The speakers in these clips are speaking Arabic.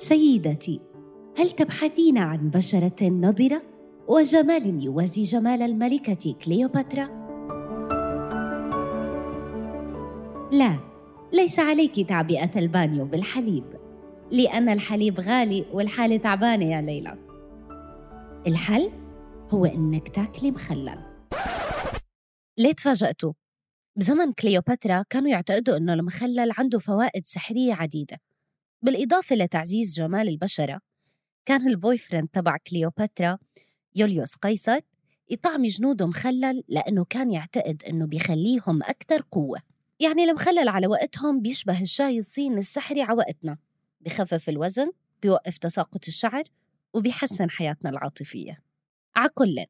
سيدتي هل تبحثين عن بشرة نضره وجمال يوازي جمال الملكة كليوباترا؟ لا ليس عليك تعبئة البانيو بالحليب لأن الحليب غالي والحاله تعبانه يا ليلى. الحل هو إنك تاكلي مخلل. ليه تفاجأتوا؟ بزمن كليوباترا كانوا يعتقدوا إنه المخلل عنده فوائد سحرية عديدة. بالإضافة لتعزيز جمال البشرة كان ال boyfriend تبع كليوباترا يوليوس قيصر يطعم جنوده مخلل لأنه كان يعتقد إنه بيخليهم أكثر قوة. يعني المخلل على وقتهم بيشبه الشاي الصيني السحري على وقتنا بخفف الوزن بيوقف تساقط الشعر وبيحسن حياتنا العاطفية. عكل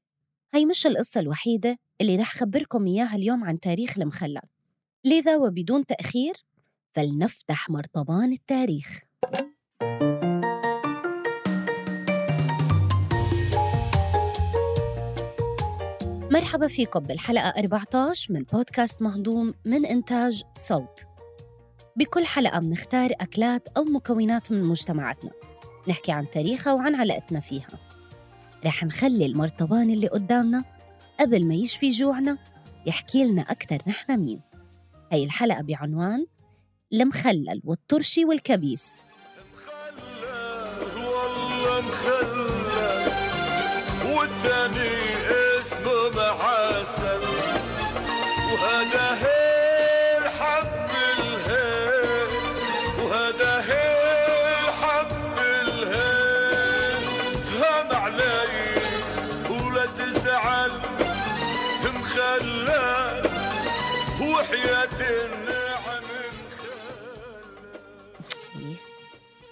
هي مش القصة الوحيدة اللي رح خبركم إياها اليوم عن تاريخ المخلل. لذا وبدون تأخير فلنفتح مرطبان التاريخ. مرحبا فيكم بالحلقة 14 من بودكاست مهضوم من إنتاج صوت. بكل حلقة بنختار أكلات أو مكونات من مجتمعاتنا. نحكي عن تاريخها وعن علاقتنا فيها. رح نخلي المرطبان اللي قدامنا قبل ما يشفي جوعنا يحكي لنا أكتر نحن مين. هي الحلقة بعنوان المخلل والطرشي والكبيس. مخلل والله مخلل والتاني اسمه معسل. وهذا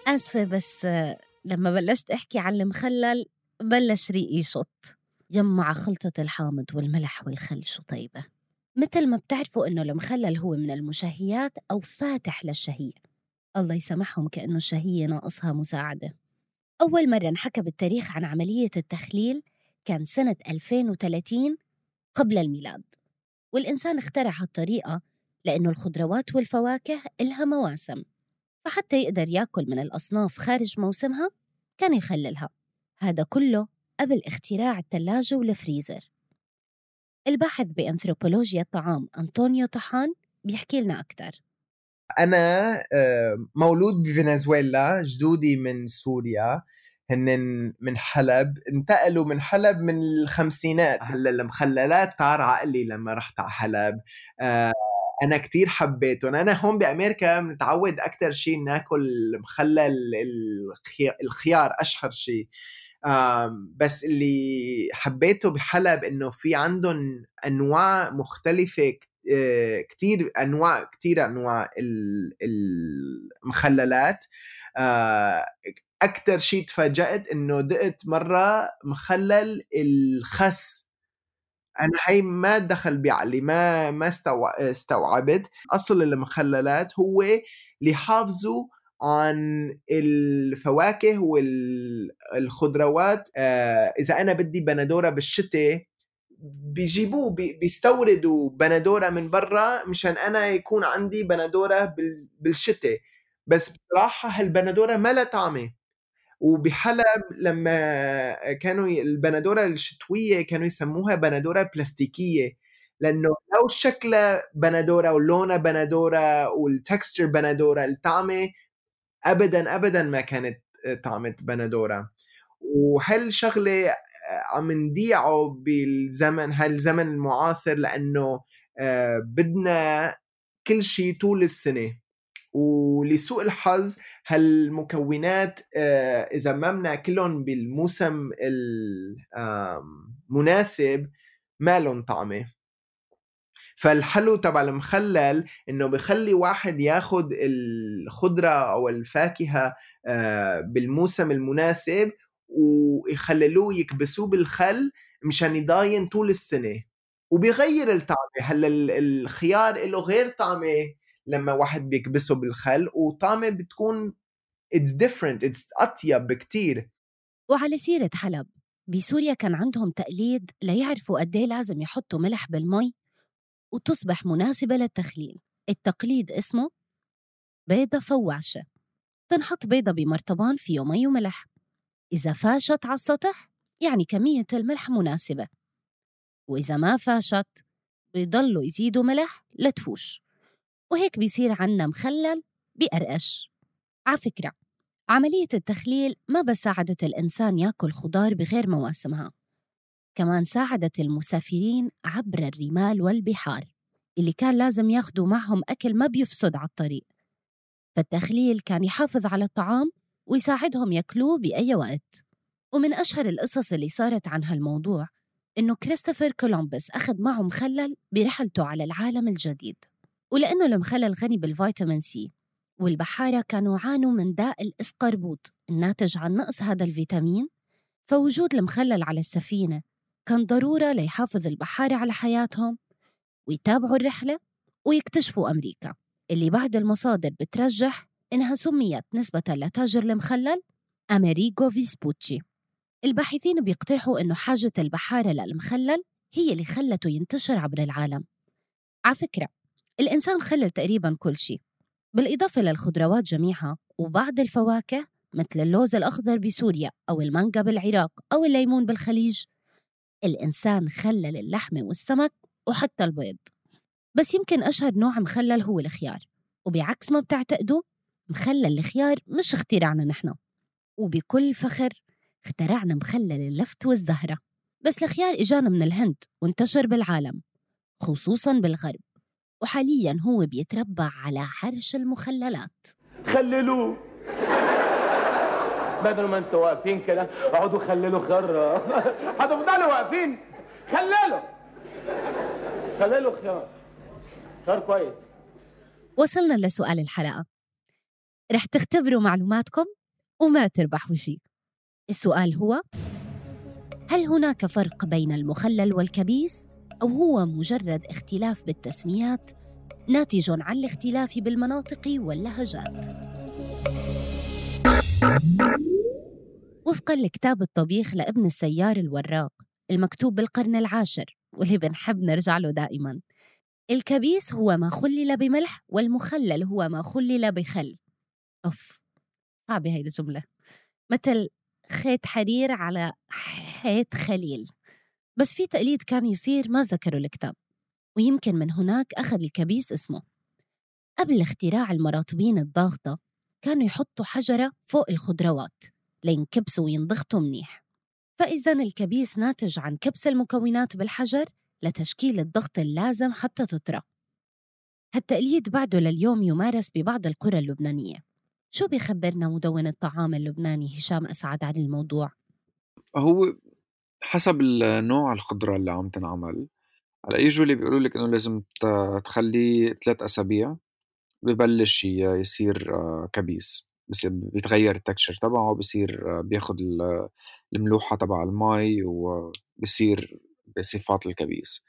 آسفة بس لما بلشت أحكي عن المخلل بلش ريقي يشط يمع خلطة الحامض والملح والخل شو طيبة مثل ما بتعرفوا إنه المخلل هو من المشهيات أو فاتح للشهية. الله يسامحهم كأنه الشهية ناقصها مساعدة. أول مرة انحكى بالتاريخ عن عملية التخليل كان سنة 2030 قبل الميلاد. والإنسان اخترع هالطريقة لأنه الخضروات والفواكه إلها مواسم. فحتى يقدر ياكل من الأصناف خارج موسمها كان يخللها. هذا كله قبل اختراع الثلاجة والفريزر. الباحث بأنثروبولوجيا الطعام أنطونيو طحان بيحكي لنا أكثر أنا آه، مولود بفنزويلا جدودي من سوريا هن من حلب انتقلوا من حلب من الخمسينات. هلأ المخللات طار عقلي لما رحت على حلب. آه، أنا كتير حبيتهم أنا هون بأمريكا متعود أكثر شيء ناكل مخلل الخيار, أشهر شيء بس اللي حبيته بحلب إنه في عندهم أنواع مختلفة آه، كتير أنواع كتير أنواع ال- المخللات. أكثر شيء تفاجأت إنه دقت مرة مخلل الخس. أنا هي ما دخل بعقلي ما ما استوع- استوعبت. أصل المخللات هو ليحافظوا عن الفواكه والخضروات آه، إذا أنا بدي بندورة بالشتاء بيجيبوه بي- بيستوردوا بندورة من برا مشان أنا يكون عندي بندورة بال- بالشتاء. بس بصراحة هالبندورة ما لها طعمة. وبحلب لما كانوا البندورة الشتوية كانوا يسموها بندورة بلاستيكية لأنه لو شكلها بندورة ولونها بندورة والتكستشر بندورة الطعمة ابدا ابدا ما كانت طعمة بندورة. وهالشغله عم نضيعه بالزمن؟ هالزمن المعاصر؟ لأنه آه، بدنا كل شيء طول السنة. ولسوء الحظ هالمكونات آه، إذا ما بناكلهم بالموسم المناسب ما لهم طعمة. فالحلو تبع المخلل إنه بخلي واحد ياخد الخضرة أو الفاكهة آه، بالموسم المناسب ويخللوه يكبسوه بالخل مشان يضاين طول السنة. وبيغير الطعمة هلأ ال- الخيار له غير طعمة. لما واحد بيكبسه بالخل وطعمه بتكون it's different it's أطيب بكتير. وعلى سيرة حلب بسوريا كان عندهم تقليد ليعرفوا قد إيه لازم يحطوا ملح بالمي وتصبح مناسبة للتخليل. التقليد اسمه بيضة فواشة تنحط بيضة بمرطبان فيه مي وملح. إذا فاشت على السطح يعني كمية الملح مناسبة. وإذا ما فاشت بيضلوا يزيدوا ملح لتفوش. وهيك بيصير عنا مخلل بقرقش. على فكرة عملية التخليل ما بس ساعدت الإنسان يأكل خضار بغير مواسمها كمان ساعدت المسافرين عبر الرمال والبحار اللي كان لازم ياخدوا معهم أكل ما بيفسد على الطريق. فالتخليل كان يحافظ على الطعام ويساعدهم ياكلوه بأي وقت. ومن أشهر القصص اللي صارت عن هالموضوع إنه كريستوفر كولومبس أخذ معه مخلل برحلته على العالم الجديد. ولأنه المخلل غني بالفيتامين سي والبحارة كانوا عانوا من داء الإسقربوط الناتج عن نقص هذا الفيتامين فوجود المخلل على السفينة كان ضرورة ليحافظ البحارة على حياتهم ويتابعوا الرحلة ويكتشفوا أمريكا اللي بعض المصادر بترجح إنها سميت نسبة لتاجر المخلل أمريغو فيسبوتشي. الباحثين بيقترحوا إنه حاجة البحارة للمخلل هي اللي خلته ينتشر عبر العالم. على فكرة الإنسان خلل تقريبا كل شيء بالإضافة للخضروات جميعها وبعض الفواكه مثل اللوز الأخضر بسوريا أو المانجا بالعراق أو الليمون بالخليج. الإنسان خلل اللحمة والسمك وحتى البيض. بس يمكن أشهر نوع مخلل هو الخيار وبعكس ما بتعتقدوا مخلل الخيار مش اختراعنا نحن. وبكل فخر اخترعنا مخلل اللفت والزهرة. بس الخيار إجانا من الهند وانتشر بالعالم خصوصا بالغرب. وحاليا هو بيتربع على عرش المخللات. خللوه. بدل ما أنتوا واقفين كده اقعدوا خللوا خيار هتفضلوا واقفين خللوا. خللوا خيار. خيار كويس. وصلنا لسؤال الحلقة. رح تختبروا معلوماتكم وما تربحوا شيء السؤال هو هل هناك فرق بين المخلل والكبيس؟ أو هو مجرد اختلاف بالتسميات ناتج عن الاختلاف بالمناطق واللهجات. وفقا لكتاب الطبيخ لابن السيار الوراق المكتوب بالقرن العاشر واللي بنحب نرجع له دائما. الكبيس هو ما خلل بملح والمخلل هو ما خلل بخل. أوف صعبة هاي الجملة. مثل خيط حرير على حيط خليل. بس في تقليد كان يصير ما ذكروا الكتاب ويمكن من هناك أخذ الكبيس اسمه. قبل اختراع المراطبين الضاغطة كانوا يحطوا حجرة فوق الخضروات لينكبسوا وينضغطوا منيح. فإذا الكبيس ناتج عن كبس المكونات بالحجر لتشكيل الضغط اللازم حتى تطرى. هالتقليد بعده لليوم يمارس ببعض القرى اللبنانية. شو بيخبرنا مدون الطعام اللبناني هشام أسعد عن الموضوع؟ هو حسب النوع الخضرة اللي عم تنعمل. هلأ يجوا اللي بيقولوا لك إنه لازم تخليه ثلاث أسابيع ببلش يصير آه، كبيس. بس بيتغير التكشر تبعه بصير آه، بياخد الملوحة تبع المي وبصير بصفات الكبيس.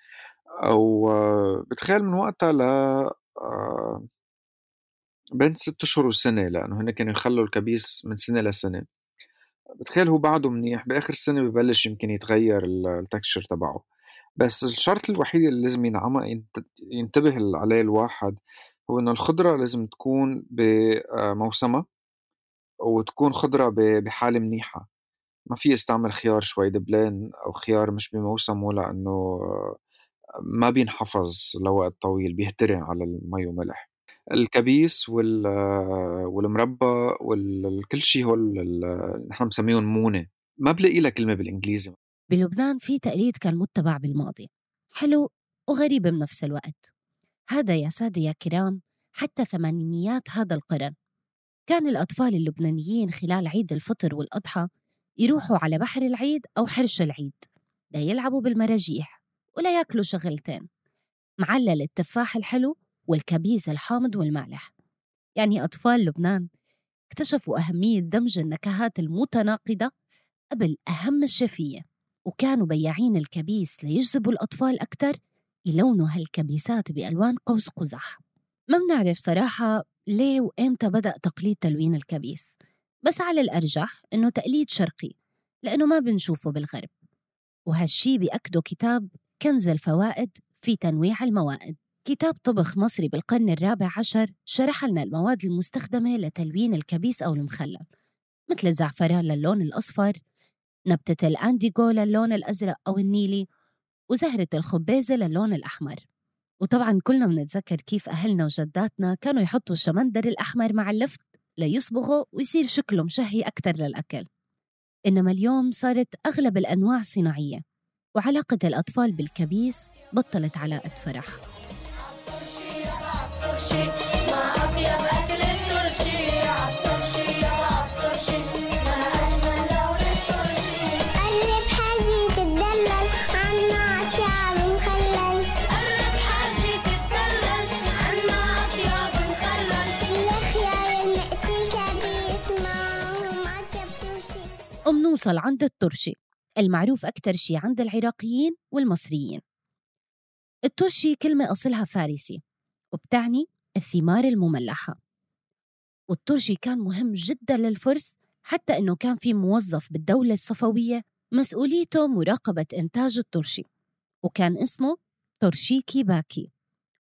أو آه، من وقتها ل بين ست أشهر وسنة لأنه هن كانوا يخلوا الكبيس من سنة لسنة. بتخيل هو بعده منيح بآخر السنة ببلش يمكن يتغير التكشر تبعه. بس الشرط الوحيد اللي لازم ينعمل ينتبه عليه الواحد هو إنه الخضرة لازم تكون بموسمها وتكون خضرة بحالة منيحة. ما في استعمل خيار شوي دبلان أو خيار مش بموسمه لأنه ما بينحفظ لوقت طويل بيهتري على المي وملح. الكبيس وال والمربى وكل شيء هول نحن بنسميهم مونة. ما بلاقي لها كلمة بالإنجليزي. بلبنان في تقليد كان متبع بالماضي. حلو وغريب بنفس الوقت. هذا يا سادة يا كرام حتى ثمانينيات هذا القرن. كان الأطفال اللبنانيين خلال عيد الفطر والأضحى يروحوا على بحر العيد أو حرش العيد. لا يلعبوا بالمراجيح ولا ياكلوا شغلتين. معلل التفاح الحلو والكبيس الحامض والمالح. يعني أطفال لبنان اكتشفوا أهمية دمج النكهات المتناقضة قبل أهم الشفية وكانوا بياعين الكبيس ليجذبوا الأطفال أكثر يلونوا هالكبيسات بألوان قوس قزح. ما بنعرف صراحة ليه وإمتى بدأ تقليد تلوين الكبيس بس على الأرجح إنه تقليد شرقي لأنه ما بنشوفه بالغرب. وهالشي بيأكده كتاب كنز الفوائد في تنويع الموائد. كتاب طبخ مصري بالقرن الرابع عشر شرح لنا المواد المستخدمة لتلوين الكبيس أو المخلل مثل الزعفران للون الأصفر نبتة الأنديغو للون الأزرق أو النيلي وزهرة الخبازة للون الأحمر. وطبعا كلنا بنتذكر كيف أهلنا وجداتنا كانوا يحطوا الشمندر الأحمر مع اللفت ليصبغوا ويصير شكله مشهي أكتر للأكل. إنما اليوم صارت أغلب الأنواع صناعية وعلاقة الأطفال بالكبيس بطلت علاقة فرح ومنوصل عند الترشي المعروف أكتر شي عند العراقيين والمصريين. الترشي كلمة أصلها فارسي. وبتعني الثمار المملحة. والترشي كان مهم جدا للفرس حتى أنه كان في موظف بالدولة الصفوية مسؤوليته مراقبة إنتاج الترشي وكان اسمه ترشيكي باكي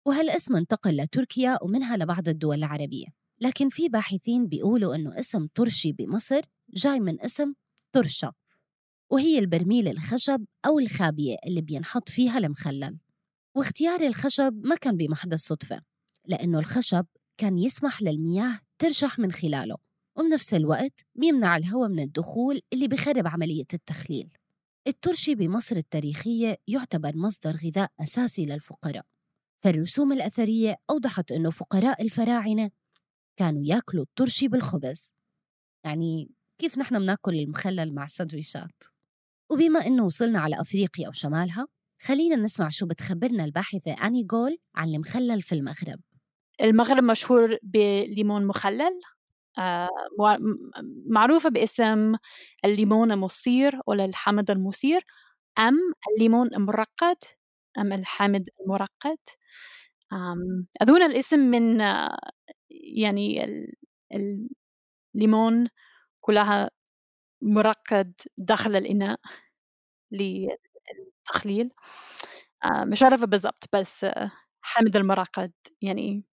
وهالاسم انتقل لتركيا ومنها لبعض الدول العربية. لكن في باحثين بيقولوا أنه اسم ترشي بمصر جاي من اسم ترشا وهي البرميل الخشب أو الخابية اللي بينحط فيها المخلل. واختيار الخشب ما كان بمحض الصدفة لأنه الخشب كان يسمح للمياه ترشح من خلاله وبنفس الوقت بيمنع الهواء من الدخول اللي بيخرب عملية التخليل. الترشي بمصر التاريخية يعتبر مصدر غذاء أساسي للفقراء. فالرسوم الأثرية أوضحت أنه فقراء الفراعنة كانوا يأكلوا الترشي بالخبز. يعني كيف نحن بنأكل المخلل مع سندويشات وبما أنه وصلنا على أفريقيا وشمالها خلينا نسمع شو بتخبرنا الباحثة أني جول عن المخلل في المغرب. المغرب مشهور بليمون مخلل آه، معروفة باسم الليمون المصير ولا الحامض المصير أم الليمون المرقد أم الحامض المرقد. أظن الاسم من آه، يعني ال- الليمون كلها مرقد داخل الإناء للتخليل آه، مش عارفة بالضبط بس حامض المرقد يعني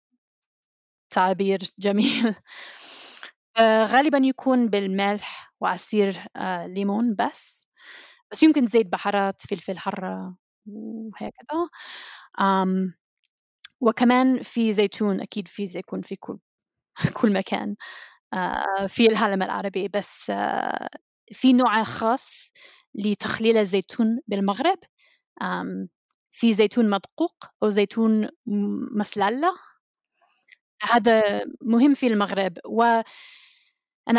تعبير جميل. آه، غالبا يكون بالملح وعصير آه، ليمون بس بس يمكن زيت بحرات فلفل حرة وهكذا وكمان في زيتون أكيد في زيتون في كل كل مكان في العالم العربي بس في نوع خاص لتخليل الزيتون بالمغرب في زيتون مدقوق أو زيتون مسللة. هذا مهم في المغرب وأنا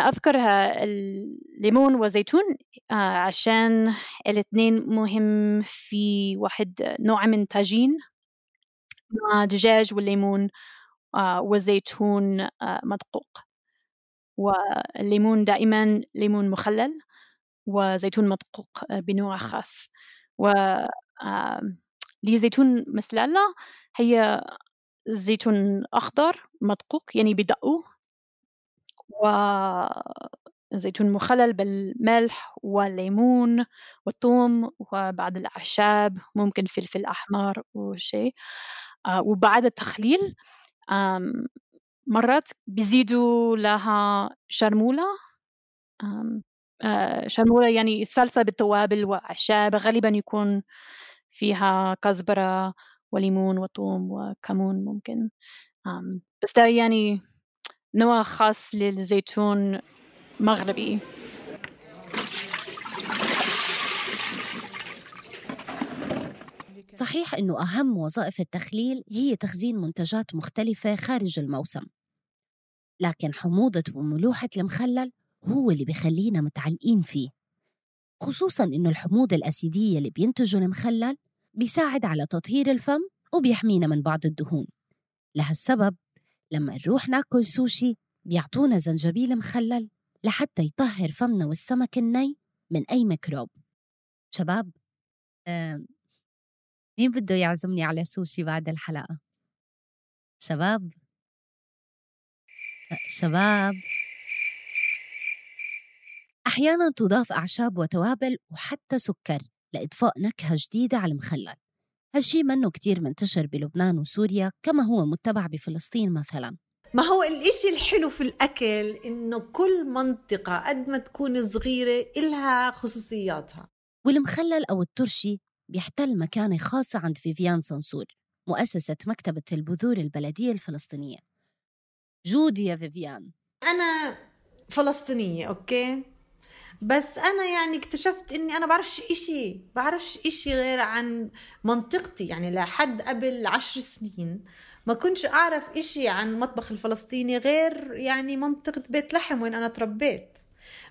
أذكر ها- الليمون والزيتون آه، عشان الاثنين مهم في واحد نوع من طاجين مع دجاج والليمون آه، والزيتون آه، مدقوق. والليمون دائما ليمون مخلل. وزيتون مدقوق آه، بنوع خاص. و آم، لزيتون مسللة هي زيتون أخضر مدقوق يعني بدقه وزيتون مخلل بالملح والليمون والثوم وبعض الأعشاب ممكن فلفل أحمر وشيء آه، وبعد التخليل مرات بيزيدوا لها شرمولة آه، شرمولة يعني صلصة بالتوابل وأعشاب غالبا يكون فيها كزبرة وليمون وثوم وكمون ممكن. بس ده يعني نوع خاص للزيتون مغربي. صحيح أنه أهم وظائف التخليل هي تخزين منتجات مختلفة خارج الموسم. لكن حموضة وملوحة المخلل هو اللي بيخلينا متعلقين فيه. خصوصاً إنه الحموضة الأسيدية اللي بينتجه المخلل بيساعد على تطهير الفم وبيحمينا من بعض الدهون. لهالسبب لما نروح ناكل سوشي بيعطونا زنجبيل مخلل لحتى يطهر فمنا والسمك الني من أي ميكروب. شباب آه مين بده يعزمني على سوشي بعد الحلقة؟ شباب؟ شباب؟ أحيانا تضاف أعشاب وتوابل وحتى سكر لإضفاء نكهة جديدة على المخلل. هالشي منه كتير منتشر بلبنان وسوريا كما هو متبع بفلسطين مثلا. ما هو الإشي الحلو في الأكل؟ إنه كل منطقة قد ما تكون صغيرة إلها خصوصياتها. والمخلل أو الترشي بيحتل مكانة خاصة عند فيفيان صنصور مؤسسة مكتبة البذور البلدية الفلسطينية. جودي يا فيفيان. أنا فلسطينية okay؟ بس أنا يعني اكتشفت إني أنا بعرفش إشي بعرفش إشي غير عن منطقتي. يعني لحد قبل عشر سنين ما كنتش أعرف إشي عن المطبخ الفلسطيني غير يعني منطقة بيت لحم وين أنا تربيت.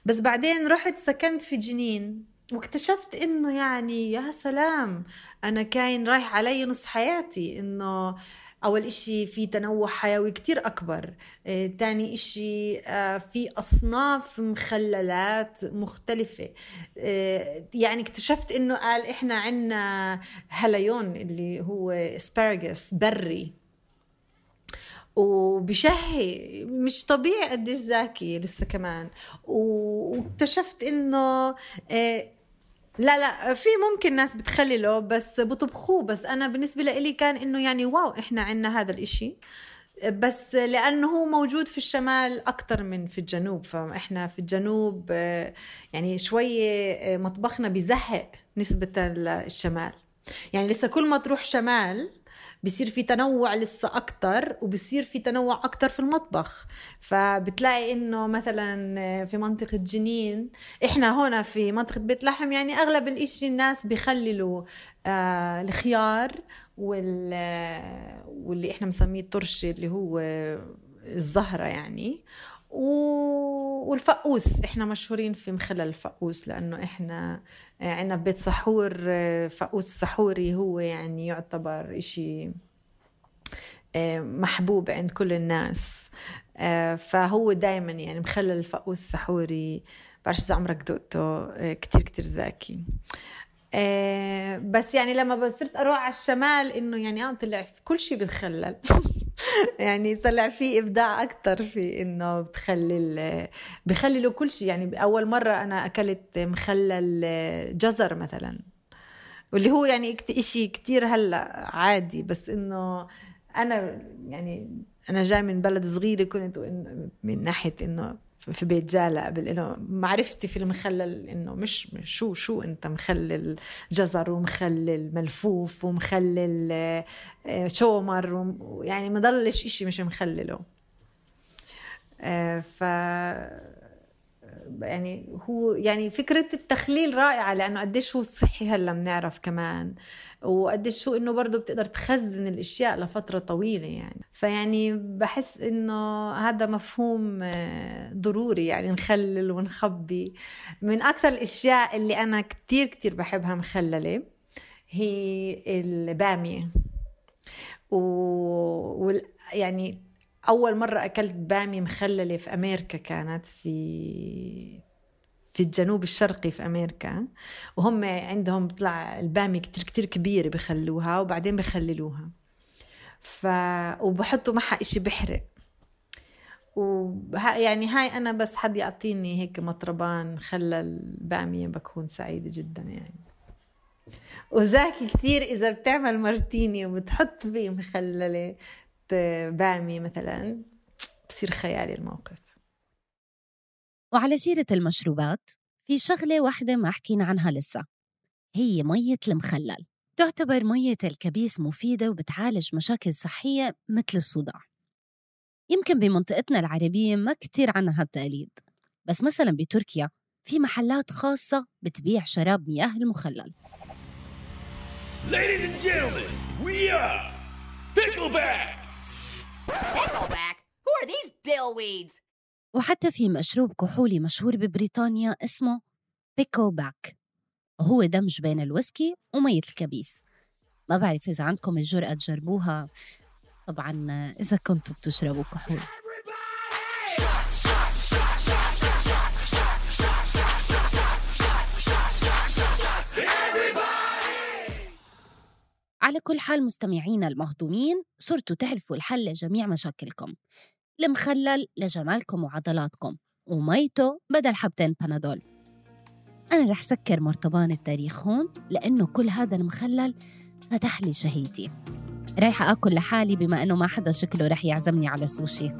بس بعدين رحت سكنت في جنين واكتشفت إنه يعني يا سلام أنا كاين رايح علي نص حياتي إنه أول إشي في تنوع حيوي كتير أكبر. آه، تاني إشي آه، في أصناف مخللات مختلفة. آه، يعني اكتشفت إنه قال إحنا عنا هليون اللي هو asparagus بري. وبشي مش طبيعي قديش زاكي لسه كمان. واكتشفت إنه لا لا في ممكن ناس بتخلله بس بطبخوه بس أنا بالنسبة لي كان إنه يعني wow إحنا عنا هذا الإشي. بس لأنه هو موجود في الشمال أكثر من في الجنوب فإحنا في الجنوب يعني شوية مطبخنا بزهق نسبة للشمال يعني لسه كل ما تروح شمال بصير في تنوع لسه أكتر وبصير في تنوع أكتر في المطبخ. فبتلاقي إنه مثلا في منطقة جنين إحنا هنا في منطقة بيت لحم يعني أغلب الإشي الناس بيخللوا آه الخيار وال واللي إحنا مسميه الترشي اللي هو الزهرة يعني. و- والفقوس إحنا مشهورين في مخلل الفقوس لأنه إحنا عندنا بيت سحور فقوس سحوري هو يعني يعتبر إشي آه، محبوب عند كل الناس. آه، فهو دايما يعني مخلل الفقوس السحوري بعرفش إذا عمرك دقته آه، كتير كتير زاكي. بس يعني لما صرت أروح على الشمال إنه يعني آه طلع كل شيء بتخلل. يعني طلع في إبداع أكثر في إنه بتخلل بخللوا كل شيء يعني أول مرة أنا أكلت مخلل جزر مثلا واللي هو يعني إشي كتير هلأ عادي بس إنه أنا يعني أنا جاي من بلد صغيرة كنت من ناحية إنه في بيت جالة قبل إنه معرفتي في المخلل إنه مش شو شو أنت مخلل جزر ومخلل ملفوف ومخلل آه، شومر وم- يعني ما ضلش إشي مش مخلله. آه، ف يعني هو يعني فكرة التخليل رائعة لأنه قديش هو صحي هلأ بنعرف كمان. وقديش هو إنه برضه بتقدر تخزن الأشياء لفترة طويلة يعني. فيعني بحس إنه هذا مفهوم آه، ضروري يعني نخلل ونخبي. من أكثر الأشياء اللي أنا كتير كتير بحبها مخللة هي البامية. و... وال... يعني أول مرة أكلت بامية مخللة في أمريكا كانت في في الجنوب الشرقي في أمريكا وهم عندهم بيطلع البامية كتير كتير كبيرة بخلوها وبعدين بخللوها. ف... وبحطوا معها إشي بحرق. وه... يعني هاي أنا بس حد يعطيني هيك مطربان مخلل بامية بكون سعيدة جدا يعني. وزاكي كتير إذا بتعمل مارتيني وبتحط فيه مخللة بامية مثلا بصير خيالي الموقف. وعلى سيرة المشروبات في شغلة واحدة ما حكينا عنها لسه. هي مية المخلل. تعتبر مية الكبيس مفيدة وبتعالج مشاكل صحية مثل الصداع. يمكن بمنطقتنا العربية ما كتير عنا هالتقاليد بس مثلا بتركيا في محلات خاصة بتبيع شراب مياه المخلل. Ladies and gentlemen, we are Pickleback. وحتى في مشروب كحولي مشهور ببريطانيا اسمه pickleback وهو دمج بين الويسكي ومية الكبيس. ما بعرف إذا عندكم الجرأة تجربوها. طبعا إذا كنتوا بتشربوا كحول. على كل حال مستمعينا المهضومين صرتوا تعرفوا الحل لجميع مشاكلكم. المخلل لجمالكم وعضلاتكم وميته بدل حبتين بنادول. أنا رح سكر مرطبان التاريخ هون لأنه كل هذا المخلل فتح لي شهيتي. رايحة آكل لحالي بما إنه ما حدا شكله رح يعزمني على سوشي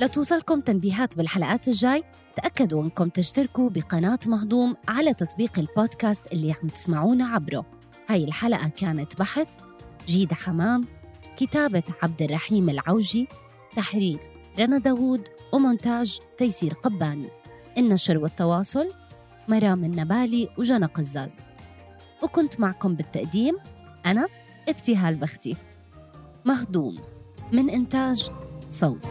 لتوصلكم تنبيهات بالحلقات الجاي؟ تأكدوا أنكم تشتركوا بقناة مهضوم على تطبيق البودكاست اللي عم تسمعونا عبره. هاي الحلقة كانت بحث جيدة حمام كتابة عبد الرحيم العوجي تحرير رنا داوود ومونتاج تيسير قباني. النشر والتواصل مرام النبالي وجنى قزاز. وكنت معكم بالتقديم أنا ابتهال بختي. مهضوم من إنتاج صوت.